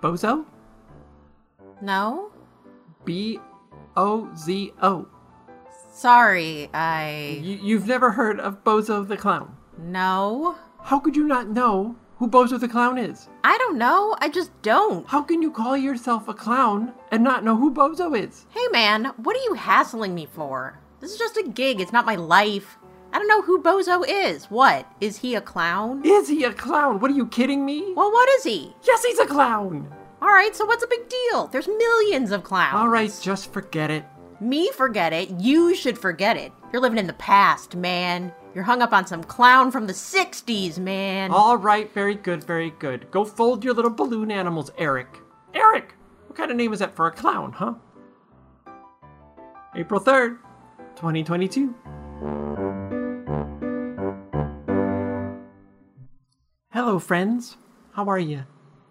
Bozo? No? B O Z O. Sorry, I. You, you've never heard of Bozo the Clown. No? How could you not know who Bozo the Clown is? I don't know. I just don't. How can you call yourself a clown and not know who Bozo is? Hey man, what are you hassling me for? This is just a gig, it's not my life. I don't know who Bozo is. What? Is he a clown? Is he a clown? What are you kidding me? Well, what is he? Yes, he's a clown. Alright, so what's a big deal? There's millions of clowns. All right, just forget it. Me forget it. You should forget it. You're living in the past, man. You're hung up on some clown from the 60s, man. All right, very good, very good. Go fold your little balloon animals, Eric. Eric! What kind of name is that for a clown, huh? April 3rd, 2022. Hello, friends. How are you?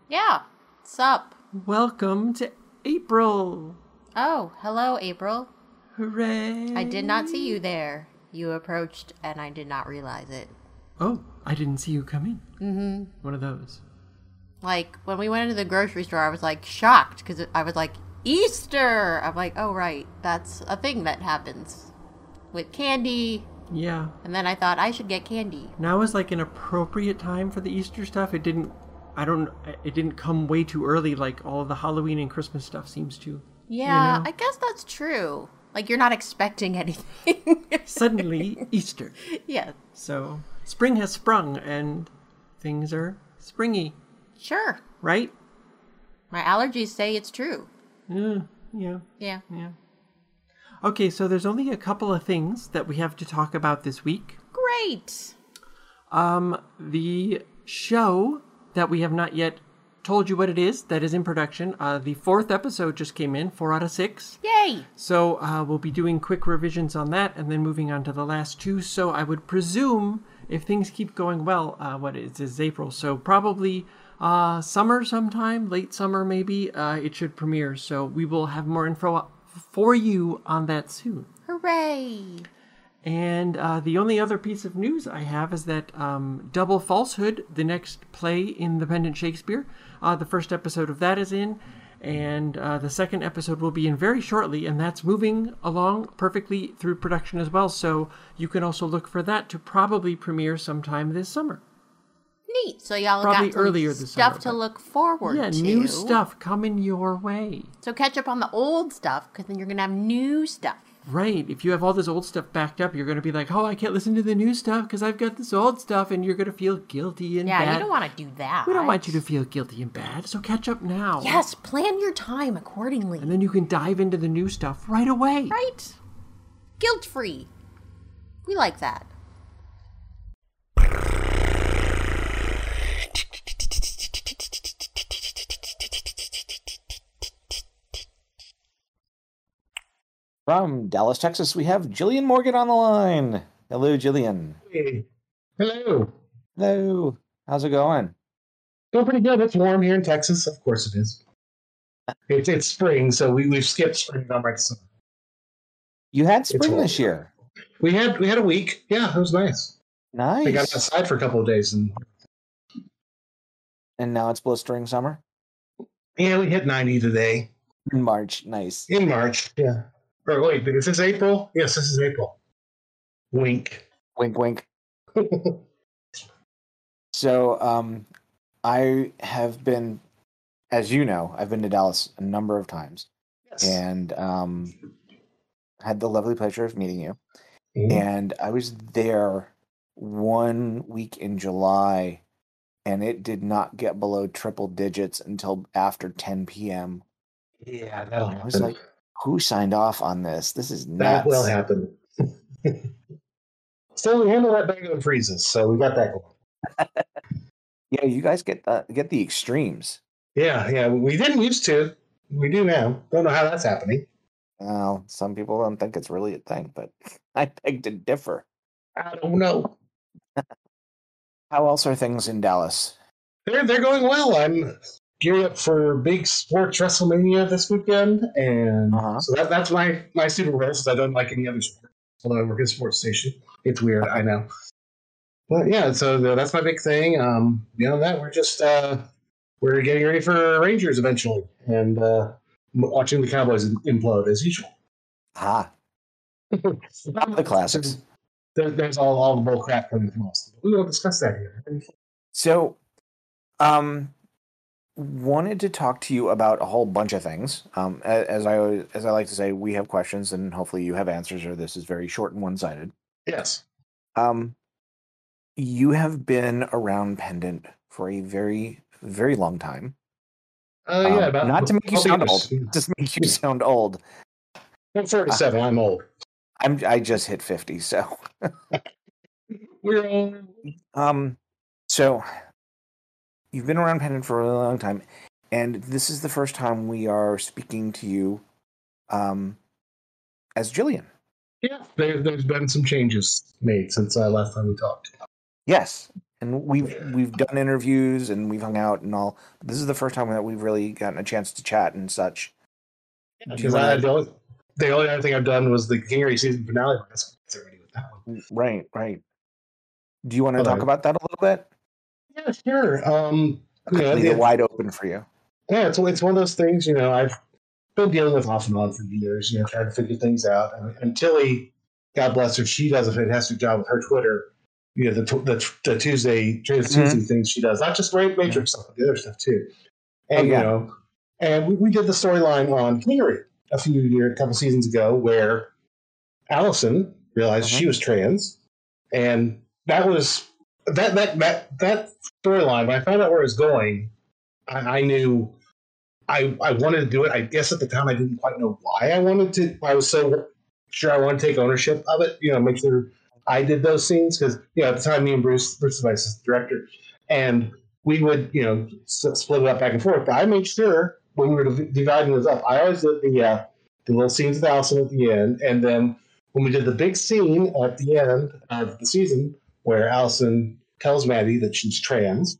Yeah. What's up? Welcome to April. Oh, hello, April. Hooray. I did not see you there. You approached and I did not realize it. Oh, I didn't see you come in. Mm-hmm. One of those. Like, when we went into the grocery store, I was like shocked because I was like, Easter! I'm like, oh, right. That's a thing that happens with candy. Yeah. And then I thought I should get candy. Now is like an appropriate time for the Easter stuff. It didn't I don't it didn't come way too early like all the Halloween and Christmas stuff seems to. Yeah, know? I guess that's true. Like, you're not expecting anything. Suddenly Easter. yeah, So, spring has sprung and things are springy, sure. right? My allergies say it's true. Uh, yeah, yeah, Yeah. yeah. Okay, so there's only a couple of things that we have to talk about this week. Great. Um, the show that we have not yet told you what it is that is in production. Uh, the fourth episode just came in, four out of six. Yay. So uh, we'll be doing quick revisions on that and then moving on to the last two. So I would presume if things keep going well, uh, what is is April? So probably uh, summer sometime, late summer maybe. Uh, it should premiere. So we will have more info for you on that soon. Hooray. And uh, the only other piece of news I have is that um, Double Falsehood, the next play in the Pendant Shakespeare, uh, the first episode of that is in, and uh, the second episode will be in very shortly, and that's moving along perfectly through production as well. So you can also look for that to probably premiere sometime this summer. Neat. So y'all Probably got earlier this stuff summer, to look forward yeah, to. new stuff coming your way. So catch up on the old stuff because then you're going to have new stuff. Right. If you have all this old stuff backed up, you're going to be like, oh, I can't listen to the new stuff because I've got this old stuff, and you're going to feel guilty and Yeah, bad. you don't want to do that. We don't want you to feel guilty and bad, so catch up now. Yes, plan your time accordingly. And then you can dive into the new stuff right away. right? Guilt free. We like that. From Dallas, Texas, we have Jillian Morgan on the line. Hello, Jillian. Hey. Hello. Hello. How's it going? Going pretty good. It's warm here in Texas. Of course it is. It's it's spring, so we we've skipped spring and gone right to summer. You had spring this year. We had we had a week. Yeah, it was nice. Nice. We got outside for a couple of days, and And now it's blistering summer yeah, we hit ninety today in March. Nice. in March. Yeah. Or wait, is this April? Yes, this is April. Wink. Wink, wink. So, um, I have been, as you know, I've been to Dallas a number of times yes. and um, had the lovely pleasure of meeting you. Mhm. and I was there one week in July, and it did not get below triple digits until after 10 p.m. yeah, that'll I was like, "Who signed off on this? This is nuts." that will happen. Still, we handle that better than freezes, so we got that going. Yeah, you guys get the get the extremes. Yeah, yeah, we didn't used to. We do now. Don't know how that's happening. Well, some people don't think it's really a thing, but I beg to differ. I don't know. How else are things in Dallas? They're they're going well. I'm gearing up for big sports WrestleMania this weekend, and Uh-huh. so that that's my my Super Bowl. Since I don't like any other sport, although I work at a sports station. It's weird, I know. But yeah, so that's my big thing. Um, beyond that, we're just uh, we're getting ready for Rangers eventually, and uh, watching the Cowboys implode as usual. Ah, the classics. There, there's all, all the bull crap coming from us. We won't discuss that here. So, um, wanted to talk to you about a whole bunch of things. Um, as I always- as I like to say, we have questions, and hopefully you have answers, or this is very short and one sided. Yes. Um, you have been around Pendant for a very very long time. Uh, Um, yeah, about not to make you sound old, just make you sound old. I'm 37. I'm old. I'm I just hit fifty, so We're old. um, so you've been around Pendant for a really long time, and this is the first time we are speaking to you, um, as Jillian. Yeah, there, there's been some changes made since uh, last time we talked. Yes, and we've we've done interviews and we've hung out and all. This is the first time that we've really gotten a chance to chat and such. Because wanna- I the only, the only other thing I've done was the Kingery season finale. That's that's already with that one. Right, right. Do you want to Hello. talk about that a little bit? Yeah, sure. Um, you know, Leave it wide open for you. yeah, it's it's one of those things. You know, I've been dealing with off and on for years. You know, trying to figure things out. And, and Tilly, God bless her, she does a fantastic job with her Twitter. You know, the the, the Tuesday Trans. Tuesday things she does, not just Ra- Matrix stuff, but the other stuff too. And Oh, yeah. you know, and we, we did the storyline on Kingery a few years, a couple seasons ago, where Allison realized Uh-huh. she was trans, and that was that that that that storyline. When I found out where it was going, I, I knew I I wanted to do it. I guess at the time I didn't quite know why I wanted to. I was so sure I wanted to take ownership of it. You know, make sure I did those scenes because you know at the time me and Bruce Bruce Device is the director, and we would you know split it up back and forth. But I made sure when we were dividing those up, I always did the uh, the little scenes with Allison at the end, and then when we did the big scene at the end of the season where Allison tells Maddie that she's trans.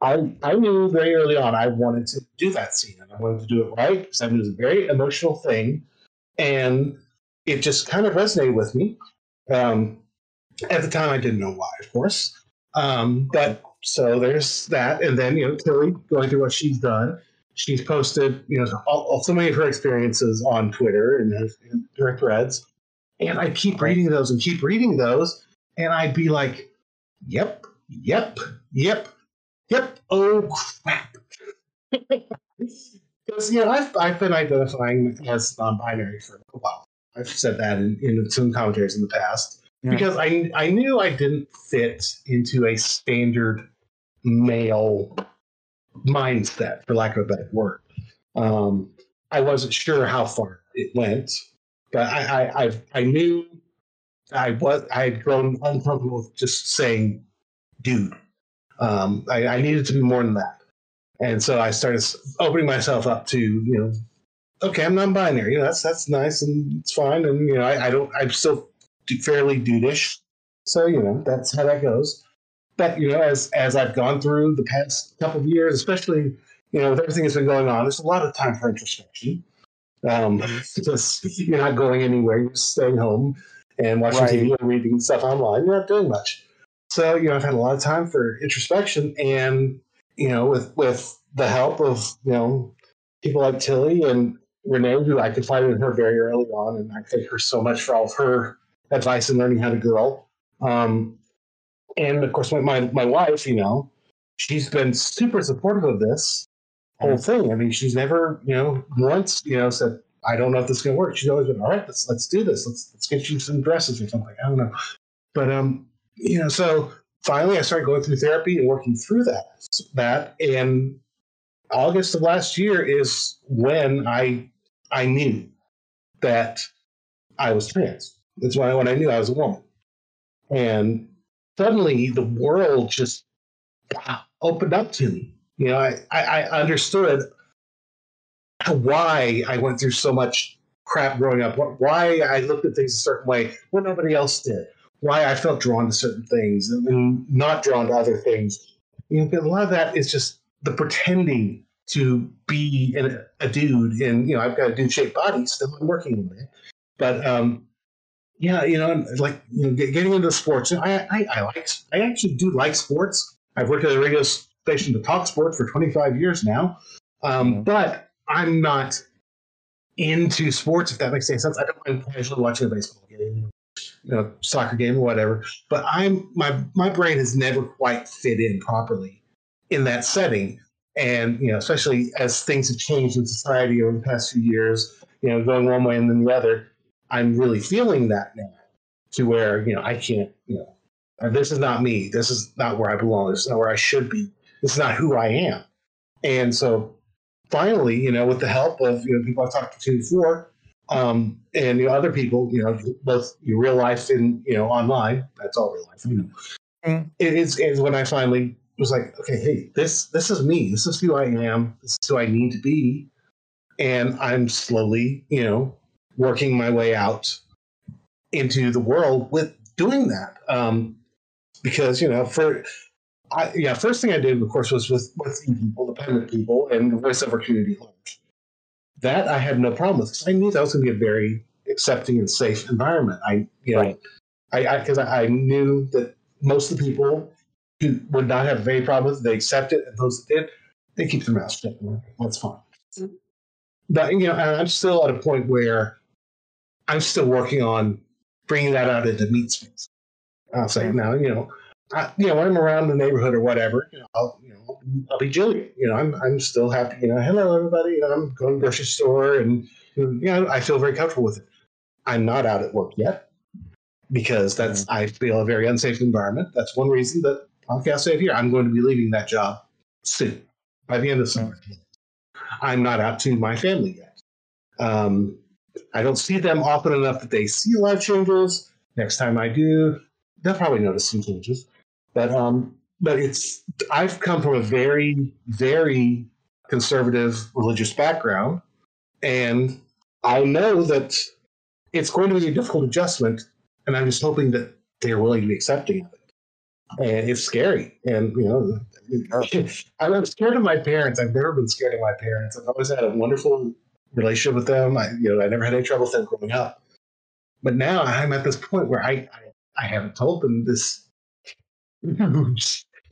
I I knew very early on I wanted to do that scene and I wanted to do it right because I knew it was a very emotional thing, and it just kind of resonated with me. Um, at the time, I didn't know why, of course, um, but so there's that, and then you know Tilly going through what she's done. She's posted you know all, all- so many of her experiences on Twitter and her, and her threads, and I keep reading those and keep reading those, and I'd be like, "Yep, yep, yep." Yep. Oh crap. Because you know I've I've been identifying as non-binary for a while. I've said that in, in some commentaries in the past Yeah. because I I knew I didn't fit into a standard male mindset, for lack of a better word. Um, I wasn't sure how far it went, but I I I've, I knew I was I had grown uncomfortable with just saying dude. Um, I, I needed to be more than that. And so I started opening myself up to, you know, okay, I'm non-binary. You know, that's that's nice and it's fine. And you know, I, I don't, I'm still fairly dudeish. So you know, that's how that goes. But you know, as as I've gone through the past couple of years, especially you know, with everything that's been going on, there's a lot of time for introspection. Um, because you're not going anywhere, you're staying home and watching Right. TV or reading stuff online. You're not doing much. So you know, I've had a lot of time for introspection, and you know, with with the help of you know people like Tilly and Renee, who I confided in her very early on, and I thank her so much for all of her advice in learning how to girl. Um, and of course, my, my my wife, you know, she's been super supportive of this whole thing. I mean, she's never, you know, once, you know, said, "I don't know if this is going to work." She's always been, "All right, let's let's do this. Let's let's get you some dresses or something." I don't know, but um, you know, so finally, I started going through therapy and working through that that and August of last year is when I I knew that I was trans. That's why when I knew I was a woman, and suddenly the world just wow, opened up to me. You know, I, I, I understood why I went through so much crap growing up. Why I looked at things a certain way when nobody else did. Why I felt drawn to certain things and- not drawn to other things. You know, a lot of that is just the pretending to be an, a dude, and you know, I've got a dude-shaped body. Still, I'm working on it. But um, yeah, you know, like you know, getting into sports. I, I I like I actually do like sports. I've worked at a radio station to talk sports for 25 years now. Um, Mhm. But I'm not into sports, if that makes any sense. I don't mind casually watching a baseball game, you know, soccer game whatever. But I'm my my brain has never quite fit in properly in that setting. And you know, especially as things have changed in society over the past few years, you know, going one way and then the other, I'm really feeling that now to where, you know, I can't, you know, uh, this is not me. This is not where I belong. This is not where I should be. This is not who I am. And so finally, you know, with the help of, you know, people I've talked to before, um, and you know, other people, you know, both your real life and, you know, online, that's all real life, you know. Mm. It is, is when I finally was like, okay, hey, this this is me. This is who I am. This is who I need to be. And I'm slowly, you know, working my way out into the world with doing that. Um, because, you know, for I, yeah, first thing I did, of course, was with with people, the Pendant people, and the voiceover community at large. That I had no problem with because I knew that was going to be a very accepting and safe environment. I, you know, Right. I because I, I knew that most of the people who would not have any problem with it, they accept it, and those that did, they keep their mouths shut. That's fine. But you know, I'm still at a point where I'm still working on bringing that out into meat space. I'll say now, you know, I, you know, when I'm around the neighborhood or whatever, you know, I'll, you know, I'll be Jillian. You know, I'm, I'm still happy. You know, hello everybody. You know, I'm going to the grocery store, and you know, I feel very comfortable with it. I'm not out at work yet because that's I feel a very unsafe environment. That's one reason that podcast safe here. I'm going to be leaving that job soon by the end of summer. I'm not out to my family yet. Um, I don't see them often enough that they see life changes. Next time I do, they'll probably notice some changes. But um, but it's I've come from a very very conservative religious background, and I know that it's going to be a difficult adjustment, and I'm just hoping that they're willing to be accepting of it. And it's scary, and you know, I'm scared of my parents. I've never been scared of my parents. I've always had a wonderful relationship with them. I, you know, I never had any trouble with them growing up. But now I'm at this point where I, I, I haven't told them this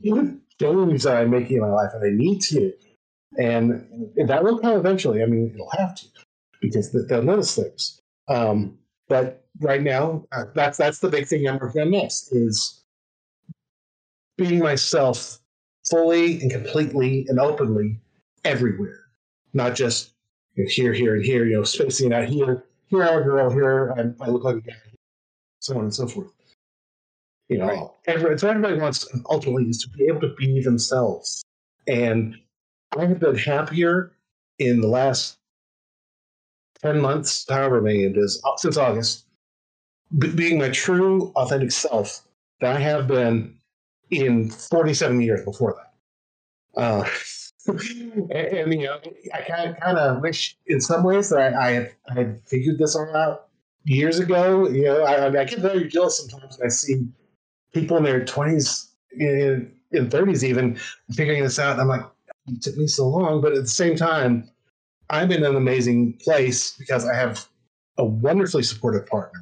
huge change that I'm making in my life, and I need to. And that will come eventually. I mean, it'll have to because they'll notice things. Um, but right now, uh, that's that's the big thing I'm working on next is being myself fully and completely and openly everywhere, not just you know, here, here, and here. You know, spacing out here. Here I'm a girl. Here I'm, I look like a guy. So on and so forth. You know, Right. every, so everybody wants ultimately is to be able to be themselves. And I have been happier in the last 10 months, however many it is, uh, since August, b- being my true, authentic self than I have been in 47 years before that. Uh, and, and, you know, I kind of, wish in some ways that I, I, had, I had figured this all out years ago. You know, I, I, I get very jealous sometimes when I see people in their 20s, in, in 30s even, figuring this out. And I'm like, it took me so long. But at the same time, I'm in an amazing place because I have a wonderfully supportive partner.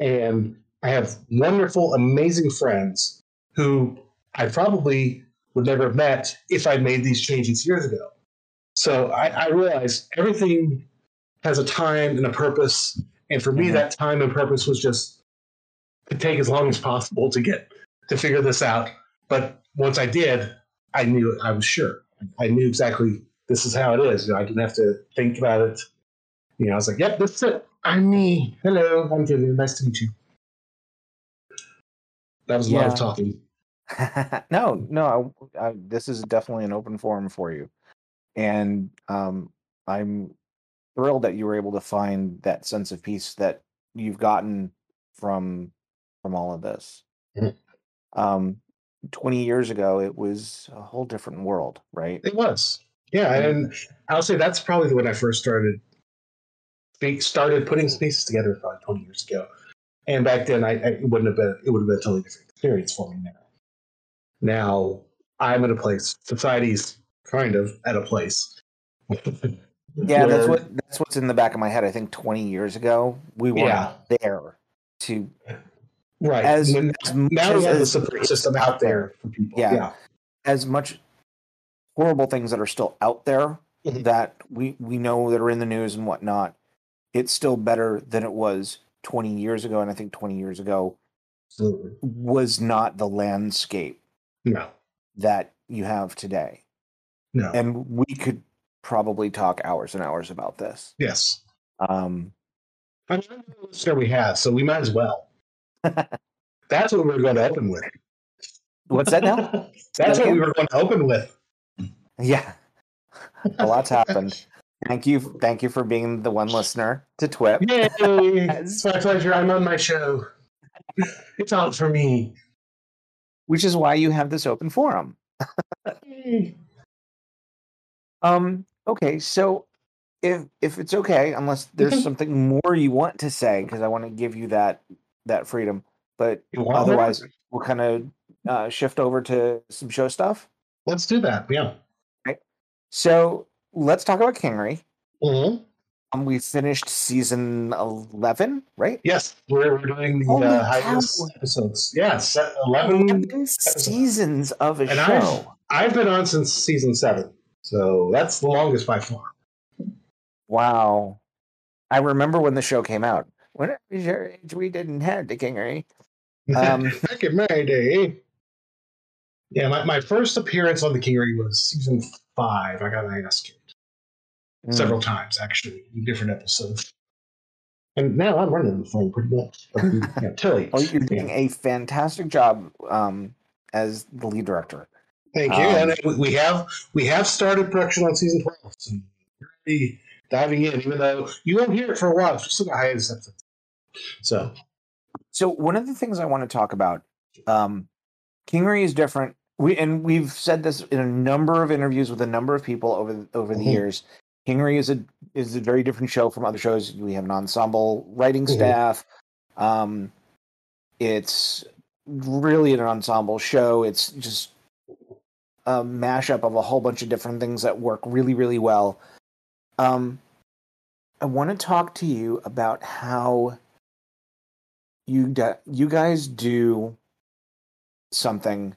And I have wonderful, amazing friends who I probably would never have met if I'd made these changes years ago. So I, I realized everything has a time and a purpose. And for me, Mhm. that time and purpose was just to take as long as possible to get to figure this out. But once I did, I knew I was sure. I knew exactly this is how it is. You know, I didn't have to think about it. You know, I was like, "Yep, that's it. I'm me. Hello, I'm Jimmy. Nice to meet you." That was a lot of talking. no, no, I, I, this is definitely an open forum for you, and um, I'm thrilled that you were able to find that sense of peace that you've gotten from from all of this. Mhm. Um, Twenty years ago, it was a whole different world, right? It was, yeah, and I'll say that's probably when I first started started putting some pieces together probably twenty years ago. And back then, I, I it wouldn't have been it would have been a totally different experience for me now. Now I'm at a place. Society's kind of at a place. Yeah, that's what that's what's in the back of my head. I think twenty years ago, we weren't Yeah. there to right as, as now we have the support system out there for people. Yeah. yeah. as much horrible things that are still out there Mhm. that we we know that are in the news and whatnot, it's still better than it was 20 years ago. And I think 20 years ago Absolutely. was not the landscape No. that you have today. No. And we could probably talk hours and hours about this. yes. Um, I mean, listener we have, so we might as well. That's what we were going to open with. what's that now? That's what we were going to open with. yeah, a lot's happened. Thank you, thank you for being the one listener to TWIP. Yay! it's my pleasure. I'm on my show. It's all for me. which is why you have this open forum. Um, okay, so if if it's okay, unless there's something more you want to say, because I want to give you that that freedom, but otherwise we'll kind of uh, shift over to some show stuff. Let's do that. Yeah. So let's talk about Kingery. Mhm. Um, we finished season eleven, right? Yes, we're, we're doing the Holy uh, hiatus episodes. Yes, 11. Eleven seasons of a And show. I've, I've been on since season seven, so that's the longest by far. Wow. I remember when the show came out. When it was your age, we didn't have the Kingery. Um, Back in my day. Yeah, my, my first appearance on the Kingery was season five. I got kicked Mm. several times, actually, in different episodes. And now I'm running the phone pretty much. Yeah, Tilly. Oh, you're doing a fantastic job um, as the lead director. Thank you. Um, and we- we have we have started production on season twelve. So we're already diving in, even though you won't hear it for a while. It's still got hiatus episodes. So So one of the things I want to talk about, um, Kingery is different. We and we've said this in a number of interviews with a number of people over the, over the Mhm. years. Kingery is a is a very different show from other shows. We have an ensemble writing Mhm. staff. Um, it's really an ensemble show. It's just a mashup of a whole bunch of different things that work really really well. Um, I want to talk to you about how you da- you guys do something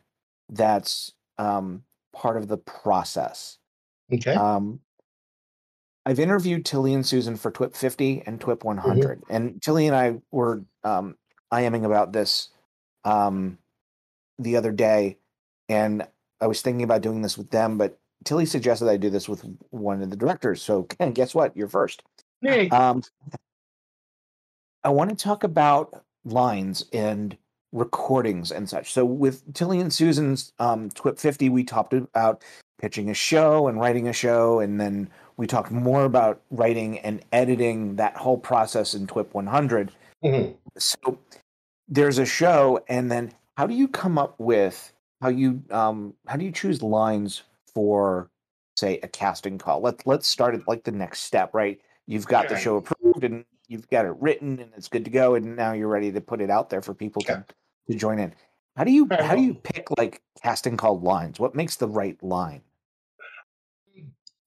that's um, part of the process. okay. Um, I've interviewed Tilly and Susan for TWIP 50 and TWIP 100, and Tilly and I were um, IMing about this um, the other day, and I was thinking about doing this with them, but Tilly suggested I do this with one of the directors. So guess what? You're first. Hey. Um, I want to talk about lines and recordings and such. So with Tilly and Susan's um, TWIP 50, we talked about pitching a show and writing a show, and then we talked more about writing and editing that whole process in TWIP 100. Mhm. So there's a show, and then how do you come up with how you um, how do you choose lines for say a casting call? Let's let's start at like the next step, right? You've got the show approved and you've got it written and it's good to go, and now you're ready to put it out there for people to, to join in. How do you Very how do you pick like casting called lines? What makes the right line?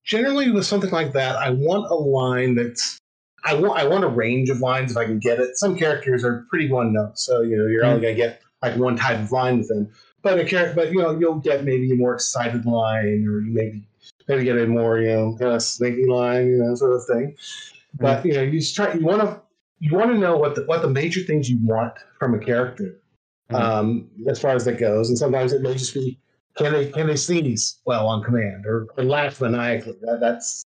Generally, with something like that, I want a line that's I want I want a range of lines if I can get it. Some characters are pretty one note, so you know you're mm-hmm. only gonna get like one type of line with them. But a character, but you know you'll get maybe a more excited line, or you maybe maybe get a more you know kind of snaky line, you know, sort of thing. But you know you just try you want to you want to know what the what the major things you want from a character, Mhm. um, as far as that goes. And sometimes it may just be can they can they sneeze well on command or, or laugh maniacally? That, that's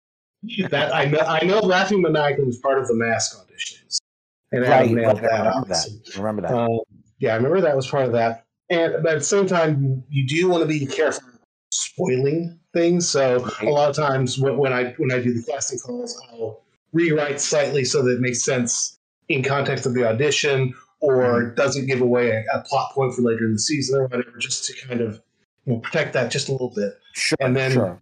that I know I know laughing maniacally was part of the mask auditions, and Adam nailed right, I that. remember that. Remember that. Um, yeah, I remember that was part of that. And but at the same time, you, you do want to be careful spoiling things. So a lot of times when, when I when I do the casting calls, I'll rewrite slightly so that it makes sense in context of the audition, or mm-hmm. doesn't give away a, a plot point for later in the season or whatever, just to kind of you know, protect that just a little bit. Sure, and then- sure.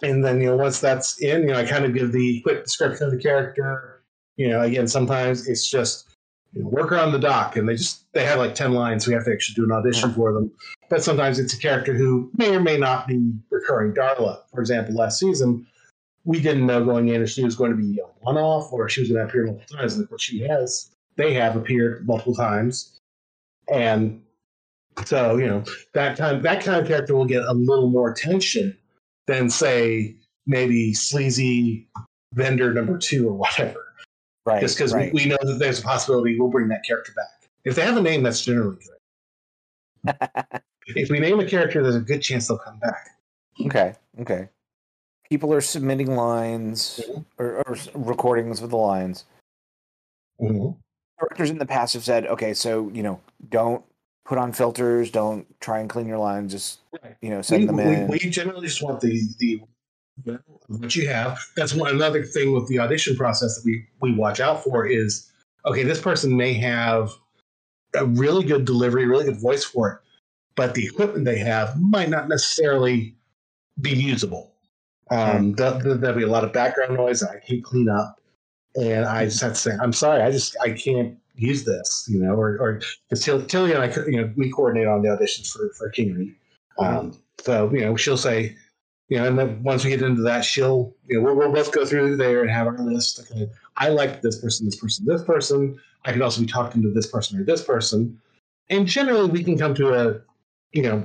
And then you know once that's in, you know I kind of give the quick description of the character. You know, again, sometimes it's just you know, worker on the dock, and they just they have like ten lines. So we have to actually do an audition for them. But sometimes it's a character who may or may not be recurring. Darla, for example, last season, we didn't know going in if she was going to be a one-off or if she was going to appear multiple times. And what she has, they have appeared multiple times, and so you know that kind that kind of character will get a little more attention than say maybe sleazy vendor number two or whatever. Right. Just because right. we, we know that there's a possibility we'll bring that character back. If they have a name, that's generally good. if we name a character, there's a good chance they'll come back. okay. Okay. People are submitting lines Mhm. or, or recordings with the lines. Directors in the past have said, okay, so you know, don't put on filters, don't try and clean your lines, just Right. you know, send we, them we, in. we generally just want the the what you have. That's one another thing with the audition process that we we watch out for is okay. This person may have a really good delivery, really good voice for it, but the equipment they have might not necessarily be usable. Um, there- there- there'll be a lot of background noise that I can't clean up, and I just have to say, I'm sorry, I just I can't use this, you know, or or because Tilly and I, you know, we coordinate on the auditions for for Kingery. Um, so you know, she'll say, you know, and then once we get into that, she'll, you know, we'll, we'll both go through there and have our list. Okay, I like this person, this person, this person. I could also be talking to this person or this person, and generally we can come to a, you know,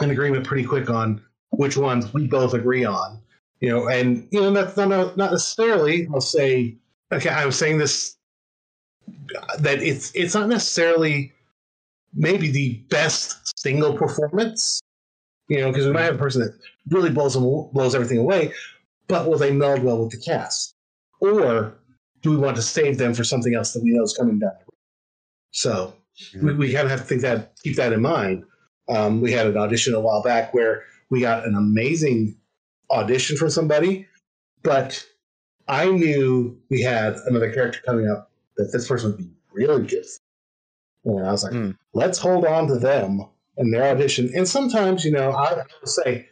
an agreement pretty quick on which ones we both agree on. You know, and you know that's not not necessarily. I'll say, okay, I'm saying this that it's it's not necessarily maybe the best single performance you know, because we might have a person that really blows blows everything away, but will they meld well with the cast, or do we want to save them for something else that we know is coming down? So we, we kind of have to think that keep that in mind. Um, we had an audition a while back where we got an amazing audition for somebody, but I knew we had another character coming up that this person would be really good. for. And I was like, Hmm. let's hold on to them and their audition. And sometimes, you know, I, I will say,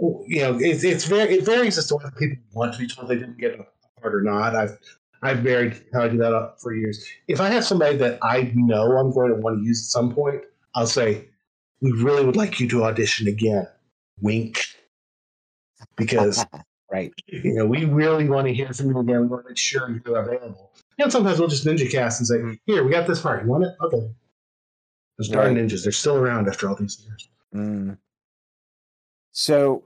you know, it's it's very it varies as to whether people want to be told they didn't get a part or not. I've I've varied how I do that up for years. If I have somebody that I know I'm going to want to use at some point, I'll say, we really would like you to audition again. Wink. Because right. you know, we really want to hear from you again. We want to make sure you're available. And sometimes we'll just ninja cast and say, Mhm. here, we got this part. You want it? Okay. Those darn Right. ninjas, they're still around after all these years. Mm. So,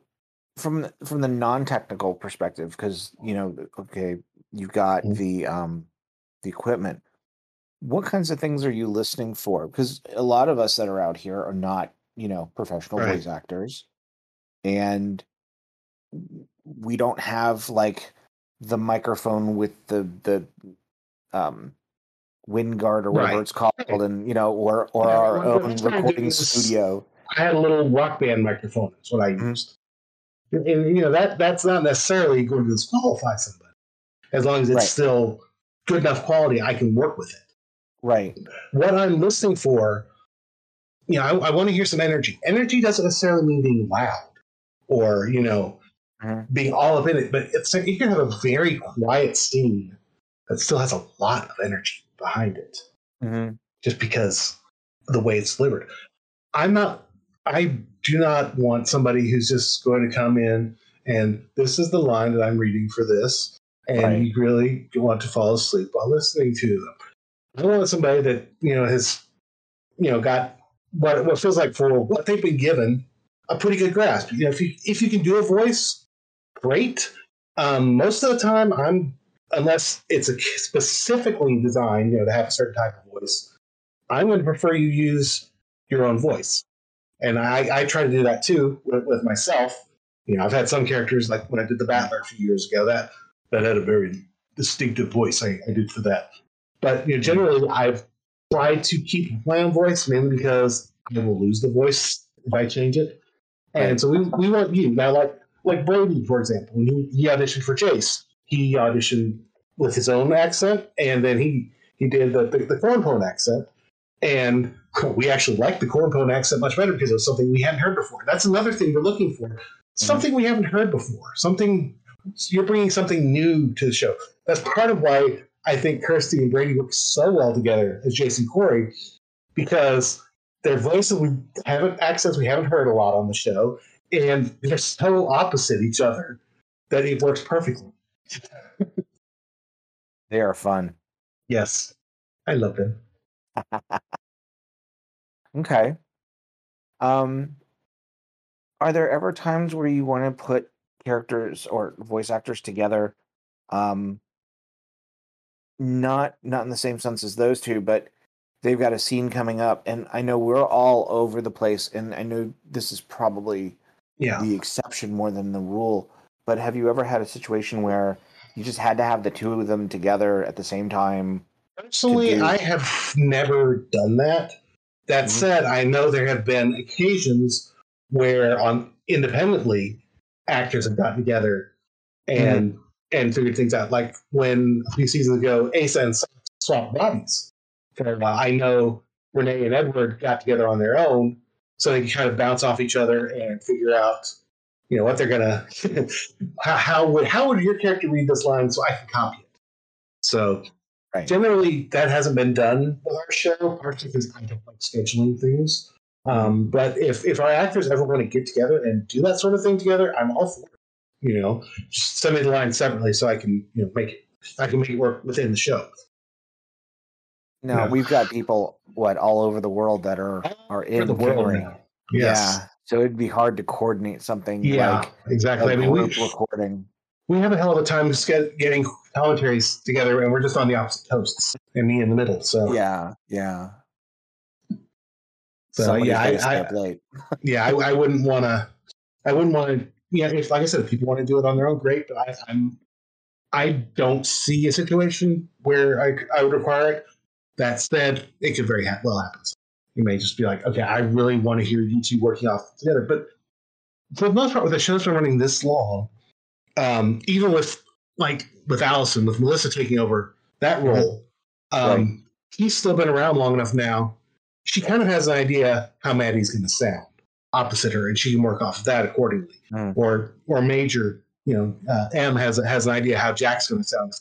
from from the non-technical perspective, because you know, okay, you've got Mhm. the um the equipment. What kinds of things are you listening for? Because a lot of us that are out here are not, you know, professional Right. voice actors, and we don't have like the microphone with the the um wind guard or whatever Right. it's called, and you know, or or Yeah, our own that's why I'm recording studio. I had a little rock band microphone. That's what I Mhm. used. And, and, you know that that's not necessarily going to disqualify somebody, as long as it's Right. still good enough quality. I can work with it. Right. What I'm listening for, you know, I, I want to hear some energy. Energy doesn't necessarily mean being loud or you know Mhm. being all up in it, but it's you can have a very quiet scene that still has a lot of energy behind it hmm just because the way it's delivered. I'm not. I do not want somebody who's just going to come in and this is the line that I'm reading for this, and Right. you really want to fall asleep while listening to them. I want somebody that you know has, you know, got what what feels like for what they've been given a pretty good grasp. You know, if you if you can do a voice, great. Um, most of the time, I'm unless it's a specifically designed, you know, to have a certain type of voice. I'm going to prefer you use your own voice, and I, I try to do that too with, with myself. You know, I've had some characters like when I did the Battler a few years ago that that had a very distinctive voice. I, I did for that, but you know, generally I've tried to keep my own voice mainly because I will lose the voice if I change it, and so we we want you now like like Brady for example when he, he auditioned for Chase he auditioned with his own accent and then he he did the the, the cornpone accent and we actually liked the cornpone accent much better because it was something we hadn't heard before. That's another thing we're looking for. Something we haven't heard before. Something you're bringing something new to the show. That's part of why I think Kirsty and Brady work so well together as Jason Corey because their voices we haven't accents we haven't heard a lot on the show, and they're so opposite each other that it works perfectly. They are fun. Yes, I love them. Okay. Um are there ever times where you want to put characters or voice actors together um not not in the same sense as those two but they've got a scene coming up and i know we're all over the place and i know this is probably Yeah. the exception more than the rule but have you ever had a situation where you just had to have the two of them together at the same time Personally, do- I have never done that. That Mhm. said, I know there have been occasions where, on independently, actors have gotten together and mm-hmm. and figured things out. Like when a few seasons ago, Asa and swapped bodies. For a while. I know Renee and Edward got together on their own, so they can kind of bounce off each other and figure out, you know, what they're gonna. how, how would how would your character read this line so I can copy it? So Right. generally that hasn't been done with our show, partially because I don't like scheduling things. Um, but if if our actors ever want to get together and do that sort of thing together, I'm all for it. You know, just send me the line separately so I can you know make it I can make it work within the show. No Yeah. we've got people what all over the world that are are in the world Yes. yeah so it'd be hard to coordinate something Yeah, like exactly. a I mean, we, group recording we have a hell of a time just getting commentaries together, and we're just on the opposite coasts, and me in the middle. So yeah yeah so Somebody's yeah, I, stay I, up late. yeah, I, I wouldn't want to. I wouldn't want to. Yeah, if like I said, if people want to do it on their own, great. But I, I'm, I don't see a situation where I, I would require it. That said, it could very ha- well happen. You may just be like, okay, I really want to hear you two working off together. But for the most part, with the show that's been running this long, um, even with like with Allison, with Melissa taking over that role, um, Right. he's still been around long enough now. She kind of has an idea how Maddie's going to sound opposite her, and she can work off of that accordingly. Hmm. Or or Major, you know, uh, M has has an idea how Jack's going to sound as.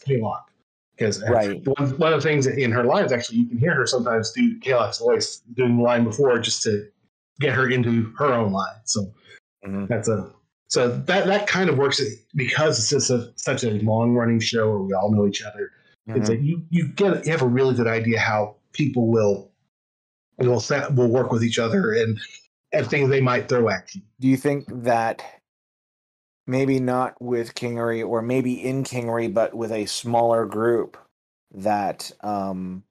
Because Right. one, one of the things in her lines, actually, you can hear her sometimes do Kaylock's voice doing the line before just to get her into her own line. So Mhm. that's a so that that kind of works because it's just a, such a long running show where we all know each other. It's Mhm. that you you get you have a really good idea how people will will set, will work with each other and and things they might throw at you. Do you think that maybe not with Kingery or maybe in Kingery, but with a smaller group that um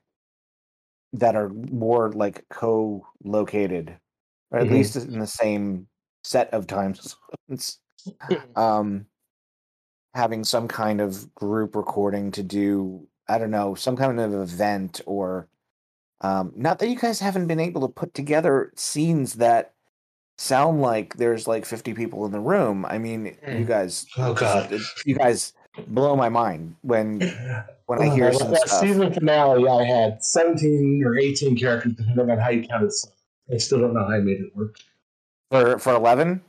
that are more like co-located, or at Mhm. least in the same set of time zones, um, having some kind of group recording to do, I don't know, some kind of event or um, not that you guys haven't been able to put together scenes that sound like there's like 50 people in the room. I mean, you Mm. guys, Oh God! you guys blow my mind when when I hear that, some that stuff. season finale, I had seventeen or eighteen characters, depending on how you counted. So I still don't know how I made it work. For for 11,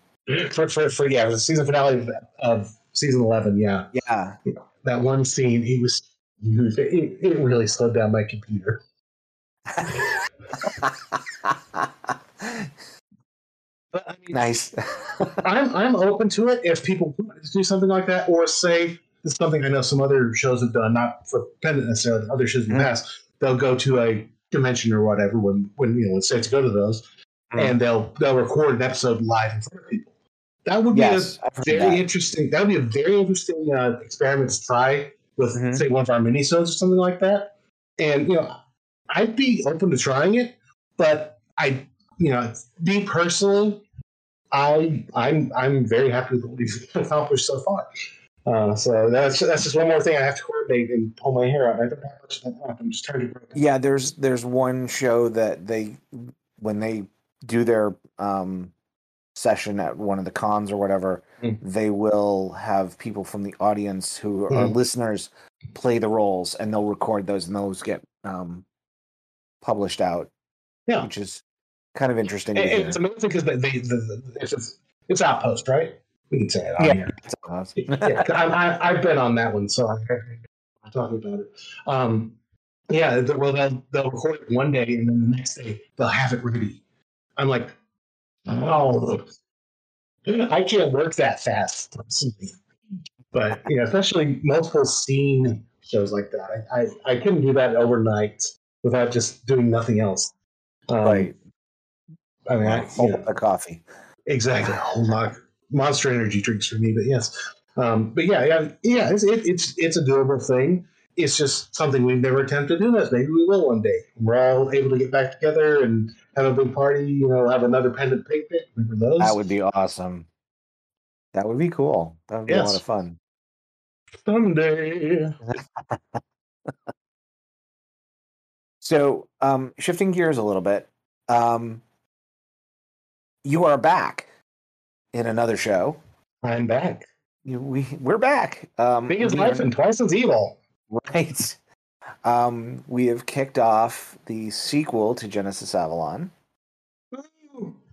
For for, for yeah, the season finale of, of season eleven. Yeah, yeah, that one scene, he was. It, it really slowed down my computer. But I mean, nice. I'm I'm open to it if people want to do something like that, or say this is something I know some other shows have done, not for Pendant necessarily, other shows in the Mhm. past. They'll go to a convention or whatever when when you know it's safe to go to those, Mhm. and they'll they'll record an episode live in front of people. That would be yes, a very that. interesting. That would be a very interesting uh, experiment to try with, Mhm. say, one of our minisodes or something like that. And you know, I'd be open to trying it, but I, you know, me personally, I, I'm, I'm very happy with what we've accomplished so far. Uh, so that's that's just one more thing I have to coordinate and pull my hair out. I don't have much of that left. I'm just trying to. Yeah, there's there's one show that they when they do their um session at one of the cons or whatever, Mm. they will have people from the audience who are Mm. listeners play the roles and they'll record those and those get um published out. Yeah. Which is kind of interesting. and it's amazing because they, they, the, the, it's, it's Outpost, right? We can say it Yeah. here. It's awesome. yeah, I, I, I've been on that one, so I, I'm talking about it. Um, yeah, well, they'll, they'll record it one day, and then the next day they'll have it ready. I'm like, oh, I can't work that fast. But yeah, especially multiple scene shows like that, I, I, I couldn't do that overnight without just doing nothing else. Um, right. I mean, I, you up the coffee. exactly. A whole lot monster energy drinks for me, but yes. Um, but yeah, yeah, yeah. It's it, it's it's a doable thing. It's just something we've never attempted to do. This maybe we will one day. We're all able to get back together and have a big party. You know, have another pendant picnic. Remember those? That would be awesome. That would be cool. That would be a lot of fun. someday. So, um, shifting gears a little bit, um, you are back in another show. I'm back. You, we we're back. Um, Big as life and twice as evil. right. Um, we have kicked off the sequel to Genesis Avalon.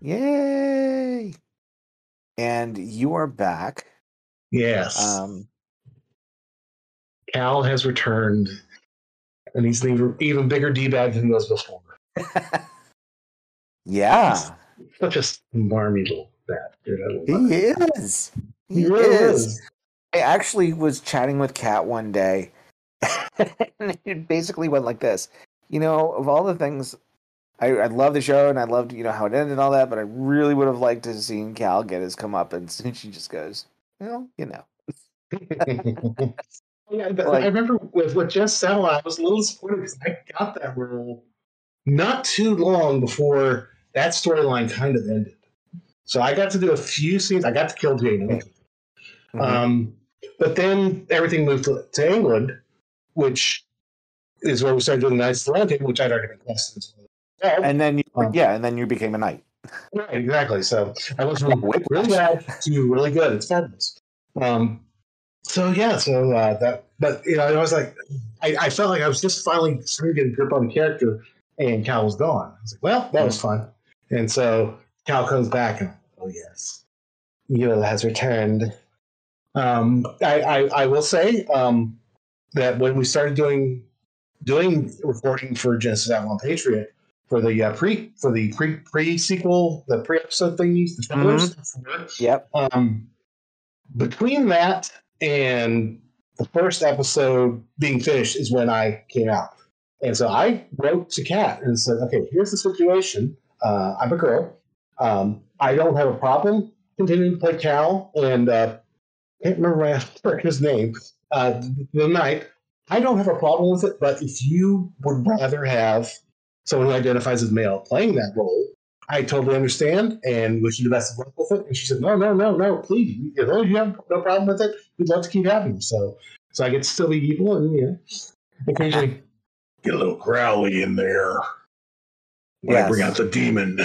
Yay! And you are back. Yes. Um, Cal has returned, and he's an even, even bigger d bag than he was before. yeah, Such a smarmy little bat. he is. He He really is. is. I actually was chatting with Kat one day, and it basically went like this. You know, of all the things, I, I love the show and I loved, you know, how it ended and all that, but I really would have liked to have seen Cal get his come up, And she just goes, well, you know. yeah, Like- I remember with with Jess Sell, I was a little disappointed because I got that role not too long before that storyline kind of ended. So I got to do a few scenes. I got to kill Jane. Mhm. Um, but then everything moved to, to England, which is where we started doing the Knights of the Round Table, which I'd already been as well. and then, you, Um, yeah, and then you became a knight. Right, exactly. So I went from really bad to really good. It's fabulous. Um, so yeah, so uh, that, but you know, I was like, I, I felt like I was just finally starting to get a grip on the character, and Cal was gone. I was like, well, that was fun. And so Cal comes back, and oh yes, Yule has returned. Um, I, I, I will say um, that when we started doing doing recording for Genesis Avalon Patriot for the uh, pre for the pre pre sequel the pre episode thingies the trailers. Yep. Um, between that and the first episode being finished is when I came out, and so I wrote to Kat and said, "Okay, here's the situation. Uh, I'm a girl. Um, I don't have a problem continuing to play Cal, and uh, can't remember his name. Uh, the night. I don't have a problem with it, but if you would rather have someone who identifies as male playing that role, I totally understand and wish you the best of luck with it. And she said, No, no, no, no, please. As long you have no problem with it, we'd love to keep having you. So so I get to still be evil and you know occasionally get a little growly in there. When I bring out the demon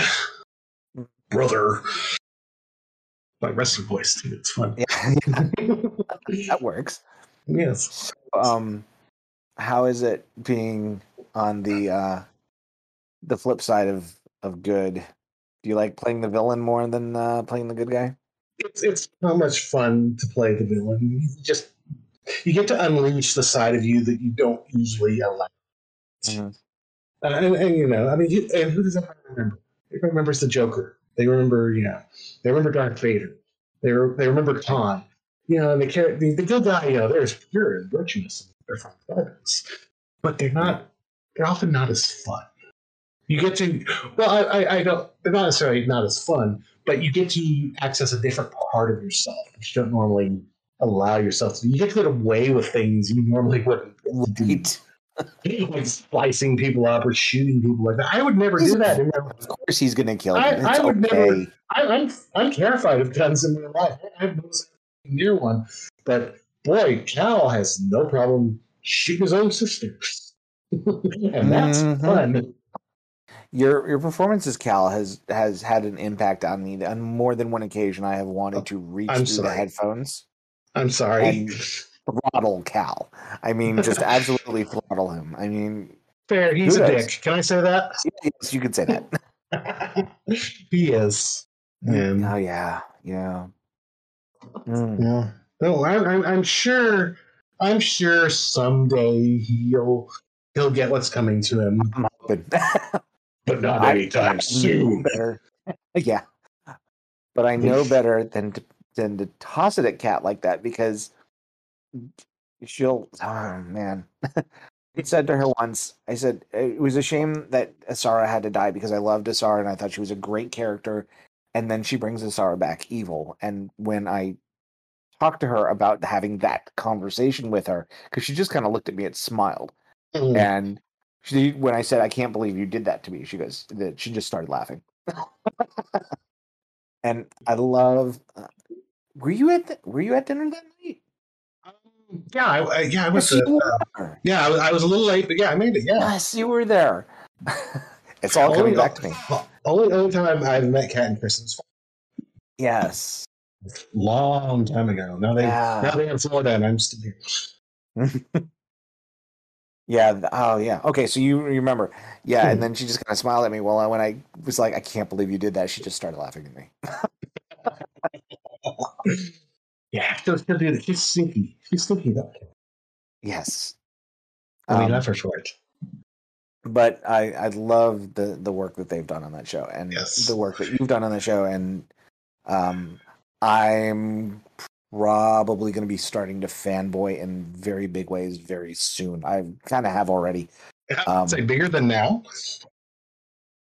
brother. My wrestling voice too. It's fun. Yeah, that works. yes. Um, how is it being on the uh, the flip side of of good? Do you like playing the villain more than uh, playing the good guy? it's it's so much fun to play the villain. You just you get to unleash the side of you that you don't usually allow. Mhm. Uh, and, and you know, I mean, you, and who does everyone remember? Everybody remembers the Joker. They remember, you know, they remember Darth Vader. They re- they remember Khan. You know, and the char- the, the good guy, you know, they're pure and virtuous. They're fun fighters, but they're not. They're often not as fun. You get to well, I, I, I don't. They're not necessarily not as fun, but you get to access a different part of yourself, which you don't normally allow yourself to. You get to get away with things you normally wouldn't. Right. Like splicing people up or shooting people like that. I would never do that. Of course, he's gonna kill you. I, I would okay. never. I, I'm I'm terrified of guns in real life. I have no to near one, but boy, Cal has no problem shooting his own sisters, and that's Mhm. fun. Your your performance as Cal has has had an impact on me on more than one occasion. I have wanted to reach I'm through the headphones, I'm sorry. And- throttle Cal. I mean, just absolutely throttle him. I mean, Fair, he's a dick. Can I say that? yes, you can say that. he is. And Oh yeah, yeah. Mm. Yeah. No, I, I'm, I'm sure. I'm sure someday he'll he'll get what's coming to him, I'm hoping. but not I- anytime know soon. yeah, but I know better than to than to toss it at Kat like that because she'll. Oh man, I said to her once. I said it was a shame that Asara had to die because I loved Asara and I thought she was a great character and then she brings Asara back evil. And when I talked to her about having that conversation with her, because she just kind of looked at me and smiled, Mm. and she, when I said, "I can't believe you did that to me," she goes, that she just started laughing. and I love. Uh, were you at the, Were you at dinner that night? Yeah, I, I, yeah, I was. Yes, you Uh, yeah, I was, I was a little late, but yeah, I made it. Yeah, Yes, you were there. it's all coming back to me. Only only time I've met Kat and Chris was Yes. long time ago. Now they Yeah. now they're in Florida, and I'm still here. Yeah. Oh, yeah. Okay. So you remember. Yeah. Hmm. And then she just kind of smiled at me. Well, I- when I was like, I can't believe you did that, she just started laughing at me. Yeah, she'll, she'll do that. She's sneaky. She's sneaky though. Yes. I mean, Um, that's for short. but I, I love the, the work that they've done on that show and Yes. the work that you've done on the show. And um, I'm probably going to be starting to fanboy in very big ways very soon. I kind of have already. um, Say bigger than now.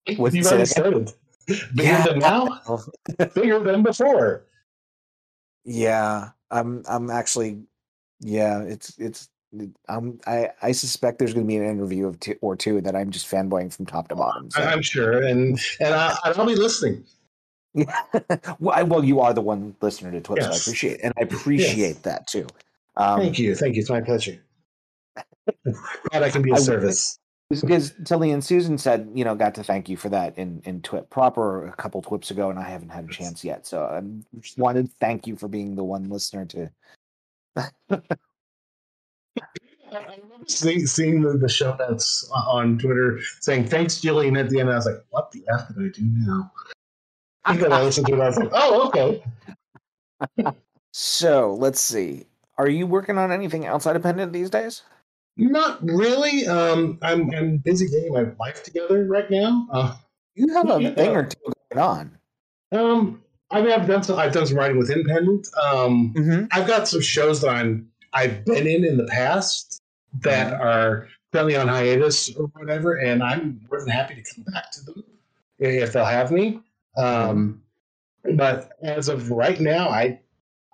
You've already started. Bigger than now. Bigger than before. Yeah, I'm. I'm actually. Yeah, it's it's. I'm. I I suspect there's going to be an interview of two or two that I'm just fanboying from top to bottom. So. I'm sure, and and I, I'll be listening. well, I, well, you are the one listener to Twip, so I Yes. appreciate, and I appreciate that too. Um, Thank you, thank you. It's my pleasure. Glad I can be of service. Because Tilly and Susan said, you know, got to thank you for that in in Twip proper a couple Twips ago, and I haven't had a chance yet. So I just wanted to thank you for being the one listener to. I remember seeing, seeing the, the show notes on Twitter saying thanks, Jillian. At the end, I was like, "What the f did I do now?" And then I listened to it. I was like, "Oh, okay." So let's see. Are you working on anything outside of Pendant these days? Not really. Um, I'm I'm busy getting my life together right now. Uh, You have a Yeah. thing or two going on. um, I mean, I've done some. I've done some writing with Independent. Um, Mm-hmm. I've got some shows that I'm I've been in in the past that are currently on hiatus or whatever, and I'm more than happy to come back to them if they'll have me. Um, but as of right now, I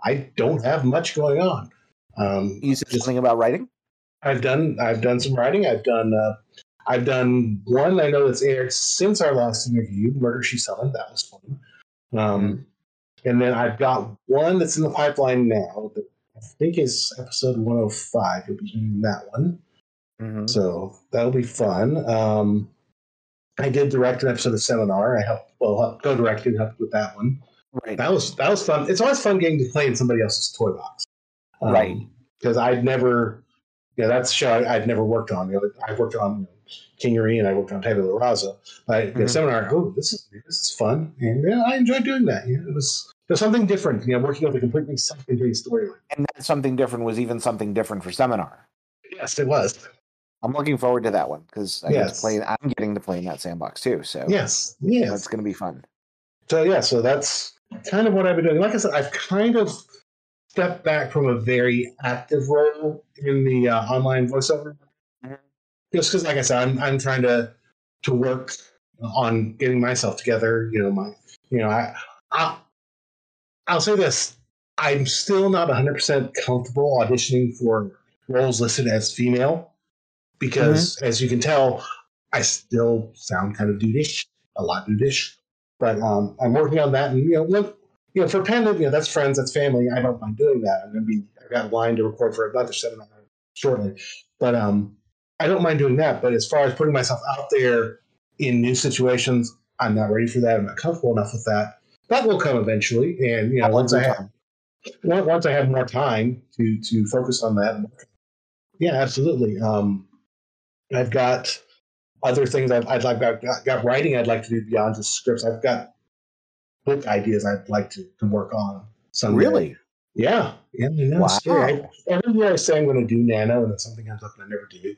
I don't have much going on. Um, You said just- something about writing. I've done I've done some writing. I've done uh, I've done one I know that's aired since our last interview, Murder She Summoned. That was fun. Um, And then I've got one that's in the pipeline now that I think is episode 105. You'll be hearing that one. Mm-hmm. So that'll be fun. Um, I did direct an episode of Seminar. I helped well co-directed helped with that one. Right. That was that was fun. It's always fun getting to play in somebody else's toy box, Um, Right. Because I'd never, yeah, that's a show I, I'd never worked on. You know, I've worked on Kingery and I worked on Tabula Rasa. I did a Mhm. seminar. Oh, this is this is fun, and yeah, I enjoyed doing that. You know, it was was something different. You know, working with a completely self-contained storyline. And that something different was even something different for seminar. Yes, it was. I'm looking forward to that one because I get to Yes. play. I'm getting to play in that sandbox too, so Yes, yes. that's going to be fun. So yeah, so that's kind of what I've been doing. Like I said, I've kind of stepped back from a very active role in the uh, online voiceover, just because, like I said, I'm I'm trying to to work on getting myself together. You know, my you know, I I I'll say this: I'm still not 100 percent comfortable auditioning for roles listed as female because, as you can tell, I still sound kind of dudeish, a lot dudeish but um, I'm working on that. And you know, you know, for Pendant, you know, that's friends, that's family. I don't mind doing that. I'm gonna be. I've got a line to record for another seminar shortly, but um, I don't mind doing that. But as far as putting myself out there in new situations, I'm not ready for that. I'm not comfortable enough with that. That will come eventually, and you know, once I have once I have more time to to focus on that. Yeah, absolutely. Um, I've got other things like. I've got, got writing I'd like to do beyond just scripts. I've got book ideas I'd like to, to work on. Someday. Really? Yeah. Yeah. It's scary. Wow. I, every year I say I'm going to do Nano, and then something comes up and I never do.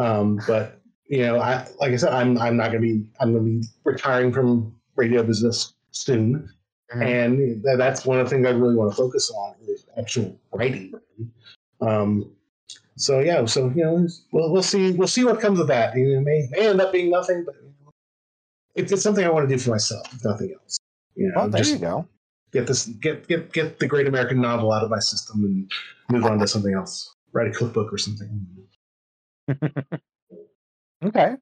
Um, but you know, I like I said, I'm I'm not going to be I'm going to be retiring from radio business soon, Mhm. and tha- that's one of the things I really want to focus on is actual writing. Um, so yeah, so you know, we'll we'll see we'll see what comes of that. You know, it may may end up being nothing, but it's, it's something I want to do for myself, if nothing else. You know, Well, there you go. get this get get get the great American novel out of my system and move on to something else. Write a cookbook or something. Okay.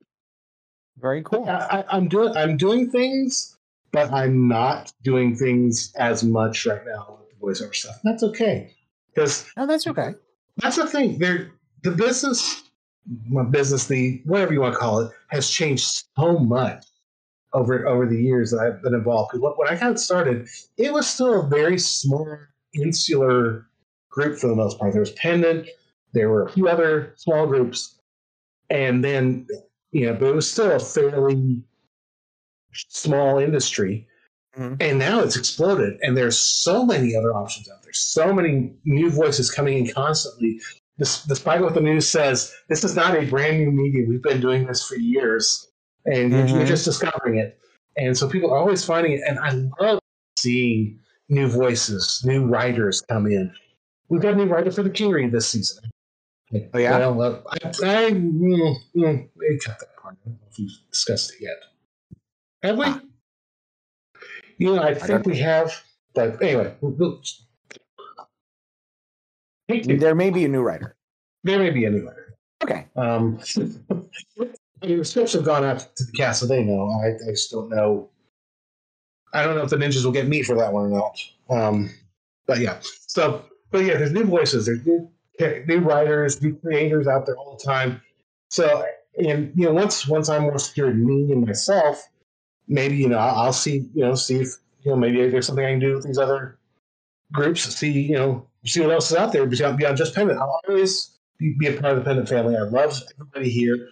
Very cool. I, I'm doing I'm doing things, but I'm not doing things as much right now with the voiceover stuff. That's okay because No, oh, that's okay. that's the thing. There, the business, my business, the whatever you want to call it, has changed so much over over the years that I've been involved. Because when I got started, it was still a very small, insular group for the most part. There was Pendant, there were a few other small groups, and then you know, but it was still a fairly small industry. Mhm. And now it's exploded, and there's so many other options out there. So many new voices coming in constantly. This, despite what the news says, this is not a brand new medium. We've been doing this for years, and you're- you're just discovering it. And so people are always finding it, and I love seeing new voices, new writers come in. We've got a new writer for the Kingery this season. Oh, yeah? Well, uh, I, I mm, mm, cut that part. I don't know if we've discussed it yet. Have we? Ah. You know, I don't think we have. But anyway, we'll, There may be a new writer. there may be a new writer. Okay. Um, The scripts have gone out to the cast, so they know. I, I just don't know. I don't know if the ninjas will get me for that one or not. Um, but yeah. So, but yeah, there's new voices, there's new new writers, new creators out there all the time. So, and you know, once once I'm more secure in me and myself, maybe you know I'll, I'll see you know see if you know maybe there's something I can do with these other groups. See you know see what else is out there beyond, beyond just Pendant. I'll always be, be a part of the Pendant family. I love everybody here.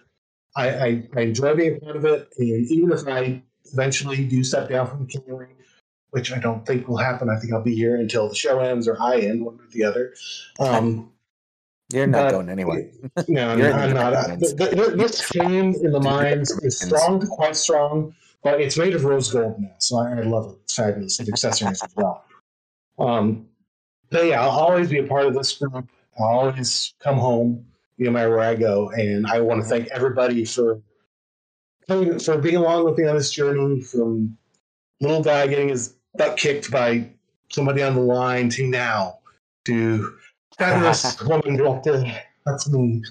I, I, I enjoy being a part of it, and even if I eventually do step down from the Kingery, which I don't think will happen, I think I'll be here until the show ends or I end, one or the other. Um, You're not going anywhere. no, You're I'm not. Uh, the- the- this team in the mines is strong quite strong, but it's made of rose gold now, so I, I love it. It's fabulous. It's accessories as well. Um, but yeah, I'll always be a part of this group. I'll always come home, no matter where I go, and I want to thank everybody for coming- for being along with me on this journey. From little guy getting his butt kicked by somebody on the line to now to fabulous woman director. That's me.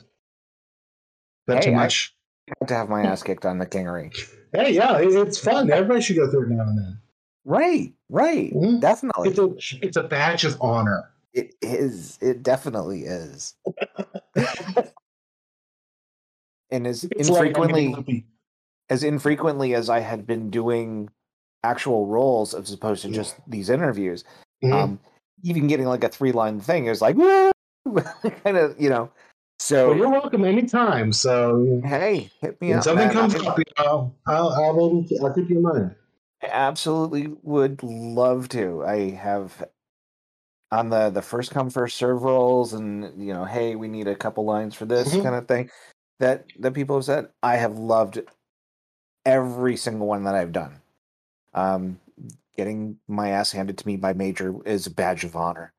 That's Hey, too much. I had to have my ass kicked on the Kingery. Hey, yeah, it- it's fun. Everybody should go through it now and then. Right, right. Mhm. Definitely. It's a, it's a badge of honor. It is. It definitely is. and as It's infrequently loopy. as infrequently as I had been doing actual roles as opposed to just these interviews, Mhm. um, even getting like a three line thing is like kind of you know. So well, you're welcome anytime. So hey, hit me up. something man. comes I up, you know, I'll, I'll, maybe, I'll keep you in mind. I absolutely would love to. I have on the the first come first serve roles, and you know, hey, we need a couple lines for this Mhm. kind of thing. That that people have said, I have loved every single one that I've done. Um, getting my ass handed to me by Major is a badge of honor.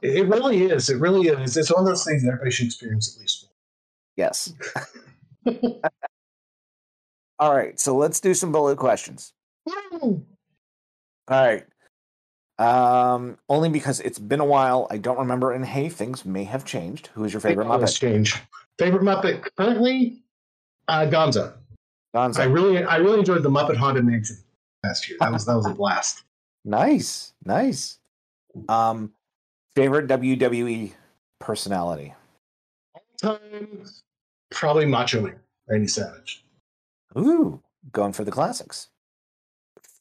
It, really is. It really is. It's one of those things that everybody should experience at least. once Yes. All right, so let's do some bullet questions. once. All right. Um, only because it's been a while. I don't remember, and hey, things may have changed. Who is your favorite Muppet? change. Favorite Muppet currently, uh, Gonzo. I really, I really enjoyed the Muppet Haunted Mansion last year. That was that was a blast. Nice, nice. Um, favorite WWE personality? All Time, probably Macho Man, Randy Savage. Ooh, going for the classics.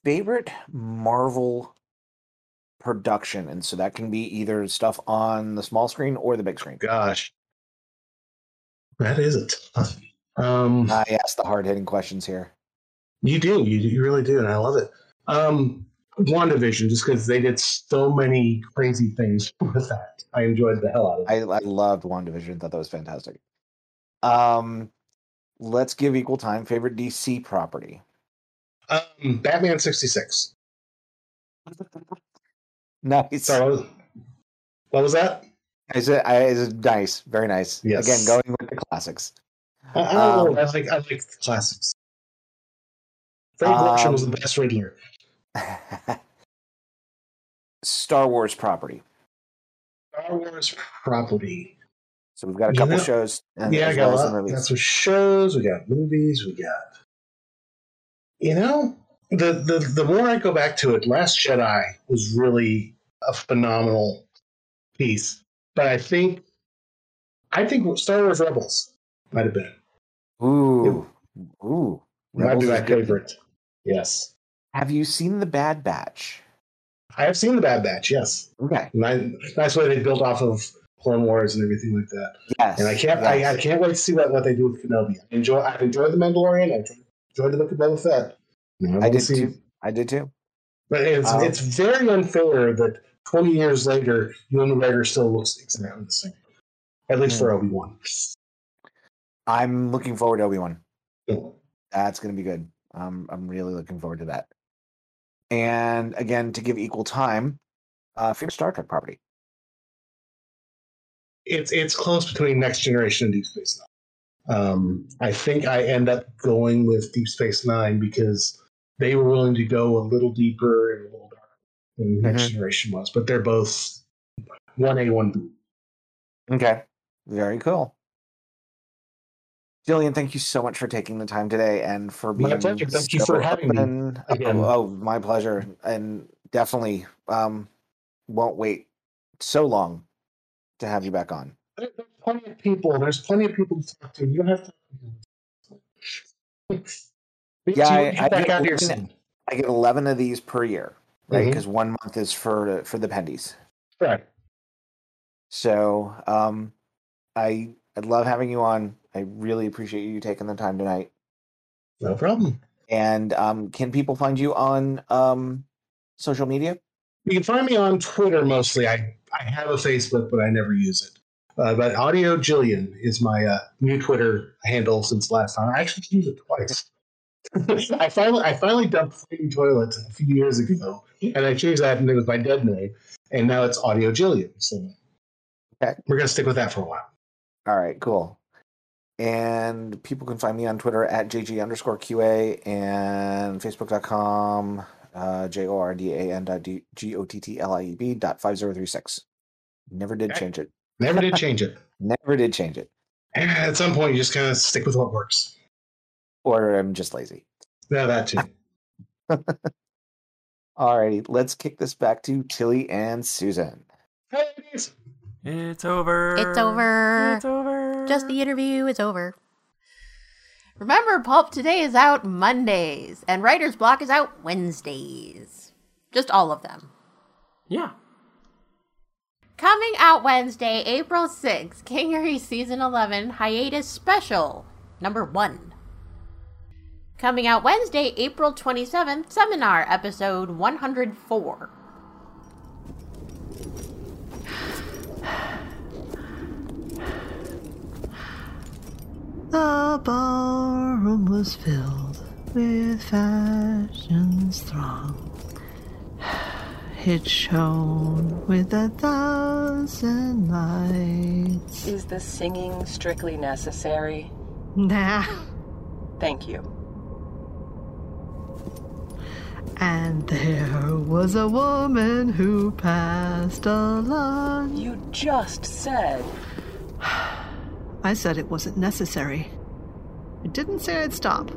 Favorite Marvel production, and so that can be either stuff on the small screen or the big screen. Gosh, that is a tough. Um, I ask the hard hitting questions here. you do, you, you really do, and I love it. Um, WandaVision, just because they did so many crazy things with that, I enjoyed the hell out of it. I, I loved WandaVision. Thought that was fantastic. Um, let's give equal time. Favorite DC property. Um, Batman sixty six. Nice. So, what was that? Is it, I, is it nice? Very nice. Yes. Again, going with the classics. I, I don't Um, know. I like I like the classics. Frank Gorshin was the best Riddler. Star Wars property. Star Wars property. So we've got a You couple know- shows and yeah, I got well a lot. Got some shows. We got movies. We got. You know, the the the more I go back to it, Last Jedi was really a phenomenal piece. But I think, I think Star Wars Rebels might have been Ooh, ooh. might be my is good. favorite. Yes, Have you seen the Bad Batch? I have seen the Bad Batch. Yes, Okay. nice, nice way they built off of Clone Wars and everything like that. Yes. And I can't, I, I can't wait to see what, what they do with Kenobi. I enjoy, I've enjoyed the Mandalorian. I've enjoyed the Book of Boba Fett. I did see- too. I did too. But it's Um, it's very unfair that 20 years later, Ewan McGregor still looks exactly the same. At least for Obi Wan. I'm looking forward to Obi Wan. That's going to be good. Um, I'm really looking forward to that. And again, to give equal time, uh, favorite Star Trek property. It's it's close between Next Generation and Deep Space Nine. Um, I think I end up going with Deep Space Nine because they were willing to go a little deeper and a little darker than Next Mhm. Generation was. But they're both one A, one B. Okay. Very cool. Jillian, thank you so much for taking the time today and for being My pleasure. Thank you for having me again. Oh, oh, my pleasure. And definitely um, won't wait so long to have you back on. There's plenty of people. There's plenty of people to talk to. You don't have to. Yeah, I- get I get out here one- soon. I get 11 of these per year, right? Mhm. Because one month is for for the pendies. Right. So um, I I love having you on. I really appreciate you taking the time tonight. No problem. And um, can people find you on um, social media? You can find me on Twitter mostly. I, I have a Facebook, but I never use it. Uh, but Audio Jillian is my uh, new Twitter handle since last time. I actually used it twice. I finally I finally dumped Flaming Toilet a few years ago, and I changed that, and it was my dead name, and now it's Audio Jillian. So Okay. we're gonna stick with that for a while. All right, cool. And people can find me on Twitter at JG underscore QA and Facebook.com, uh, J O R D A N dot G O T T L I E B dot 5036. Never did Okay. change it. Never did change it. Never did change it. And at some point, you just kind of stick with what works. Or I'm just lazy. Yeah, that too. All righty, let's kick this back to Tilly and Susan. Hey, ladies. It's over. It's over. It's over. Just the interview is over. Remember, Pulp Today is out Mondays, and Writer's Block is out Wednesdays. Just all of them. Yeah. Coming out Wednesday, April 6th, Kingery Season 11 Hiatus Special, number 1. Coming out Wednesday, April 27th, Seminar, episode 104. The ballroom was filled with fashion's throng. It shone with a thousand lights. Is the singing strictly necessary? Nah. Thank you. And there was a woman who passed along. You just said I said it wasn't necessary. I didn't say I'd stop.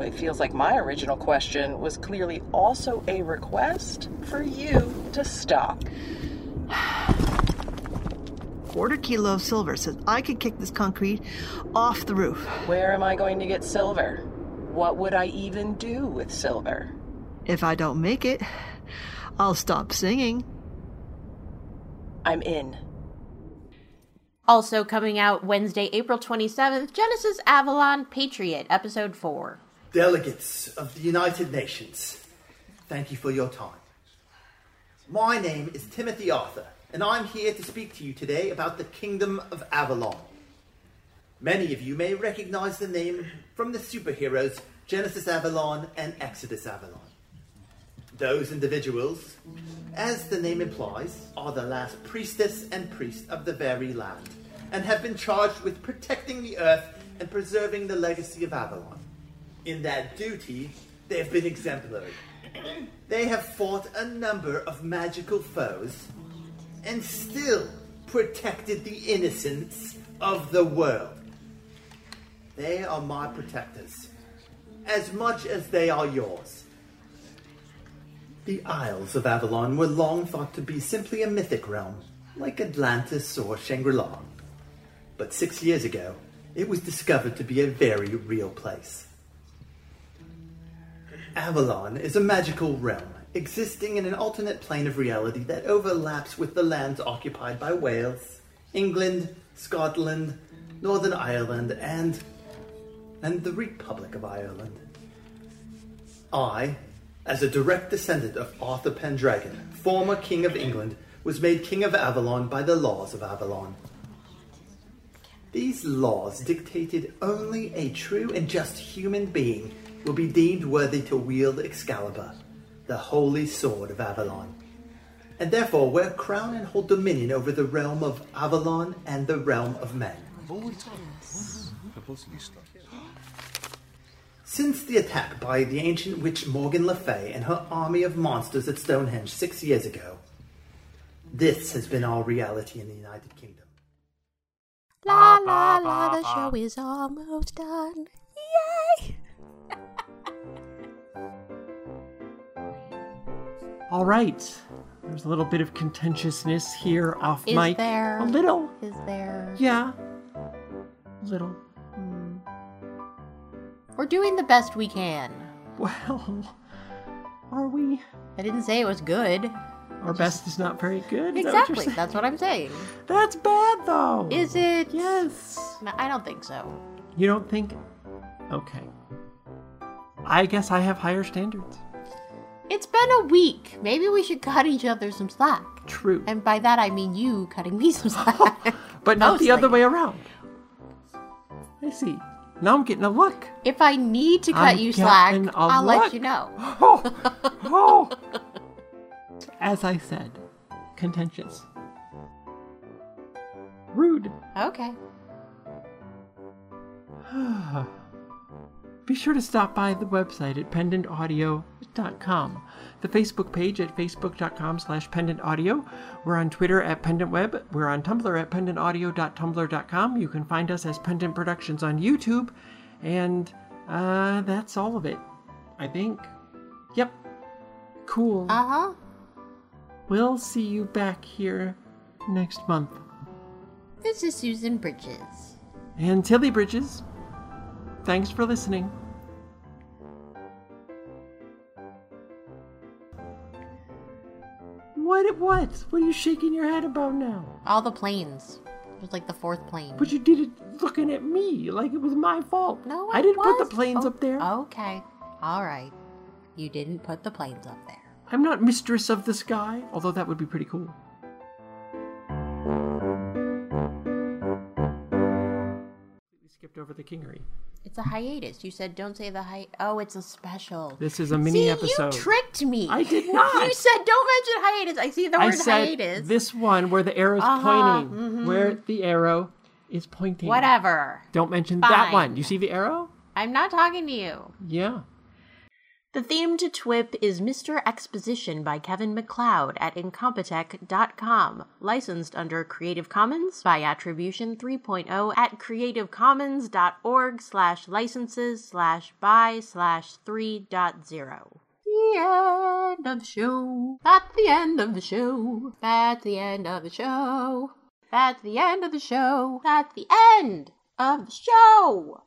it feels like my original question was clearly also a request for you to stop. Quarter kilo of silver says I could kick this concrete off the roof. Where am I going to get silver? What would I even do with silver? If I don't make it, I'll stop singing. I'm in. Also coming out Wednesday, April 27th, Genesis Avalon Patriot, episode 4. Delegates of the United Nations, thank you for your time. My name is Timothy Arthur, and I'm here to speak to you today about the Kingdom of Avalon. Many of you may recognize the name from the superheroes Genesis Avalon and Exodus Avalon. Those individuals, as the name implies, are the last priestess and priest of the very land, and have been charged with protecting the earth and preserving the legacy of Avalon. In that duty, they have been exemplary, They have fought a number of magical foes and still protected the innocence of the world. They are my protectors, as much as they are yours. The Isles of Avalon were long thought to be simply a mythic realm, like Atlantis or Shangri La. But six years ago, it was discovered to be a very real place. Avalon is a magical realm existing in an alternate plane of reality that overlaps with the lands occupied by Wales, England, Scotland, Northern Ireland, and and the Republic of Ireland. I, as a direct descendant of Arthur Pendragon, former King of England, was made King of Avalon by the laws of Avalon. These laws dictated only a true and just human being will be deemed worthy to wield Excalibur, the holy sword of Avalon, and therefore wear crown and hold dominion over the realm of Avalon and the realm of men. Since the attack by the ancient witch Morgan Le Fay and her army of monsters at Stonehenge six years ago, this has been our reality in the United Kingdom. La la la, the show is almost done. Yay! All right. There's a little bit of contentiousness here off Is mic. there? A little. Is there? Yeah. A little. We're doing the best we can. Well, are we? I didn't say it was good. Our best is not very good. Is that what Exactly. That's what I'm saying. That's bad, though. Is it? Yes. No, I don't think so. You don't think? Okay. I guess I have higher standards. It's been a week. Maybe we should cut each other some slack. True. And by that I mean you cutting me some slack. but not the other way around. I see. Now I'm getting a look. If I need to cut I'm you slack, I'll let you know. Oh, oh. As I said, contentious. Rude. Okay. Be sure to stop by the website at pendantaudio.com, the Facebook page at facebook.com slash pendantaudio. We're on Twitter at pendantweb. We're on Tumblr at pendantaudio.tumblr.com. You can find us as Pendant Productions on YouTube. And uh, that's all of it, I think. Yep. Cool. Uh huh. We'll see you back here next month. This is Susan Bridges. And Tilly Bridges, thanks for listening. What? What? What are you shaking your head about now? All the planes. It was like the fourth plane. But you did it looking at me like it was my fault. No, I didn't put the planes Oh, up there. Okay. All right. You didn't put the planes up there. I'm not mistress of the sky, although that would be pretty cool. We skipped over the kingery. It's a hiatus. You said don't say the hi. Oh, it's a special. This is a mini see, episode. You tricked me. I did not. You said don't mention hiatus. I see the I word said hiatus. this one where the arrow's Uh-huh, pointing. Where the arrow is pointing. Whatever. Don't mention that one. You see the arrow? I'm not talking to you. Yeah. The theme to TWIP is Mr. Exposition by Kevin MacLeod at Incompetech.com, licensed under Creative Commons by Attribution 3.0 at creativecommons.org slash licenses slash by slash 3.0. The end of the show. That's the end of the show. That's the end of the show. That's the end of the show. That's the end of the show.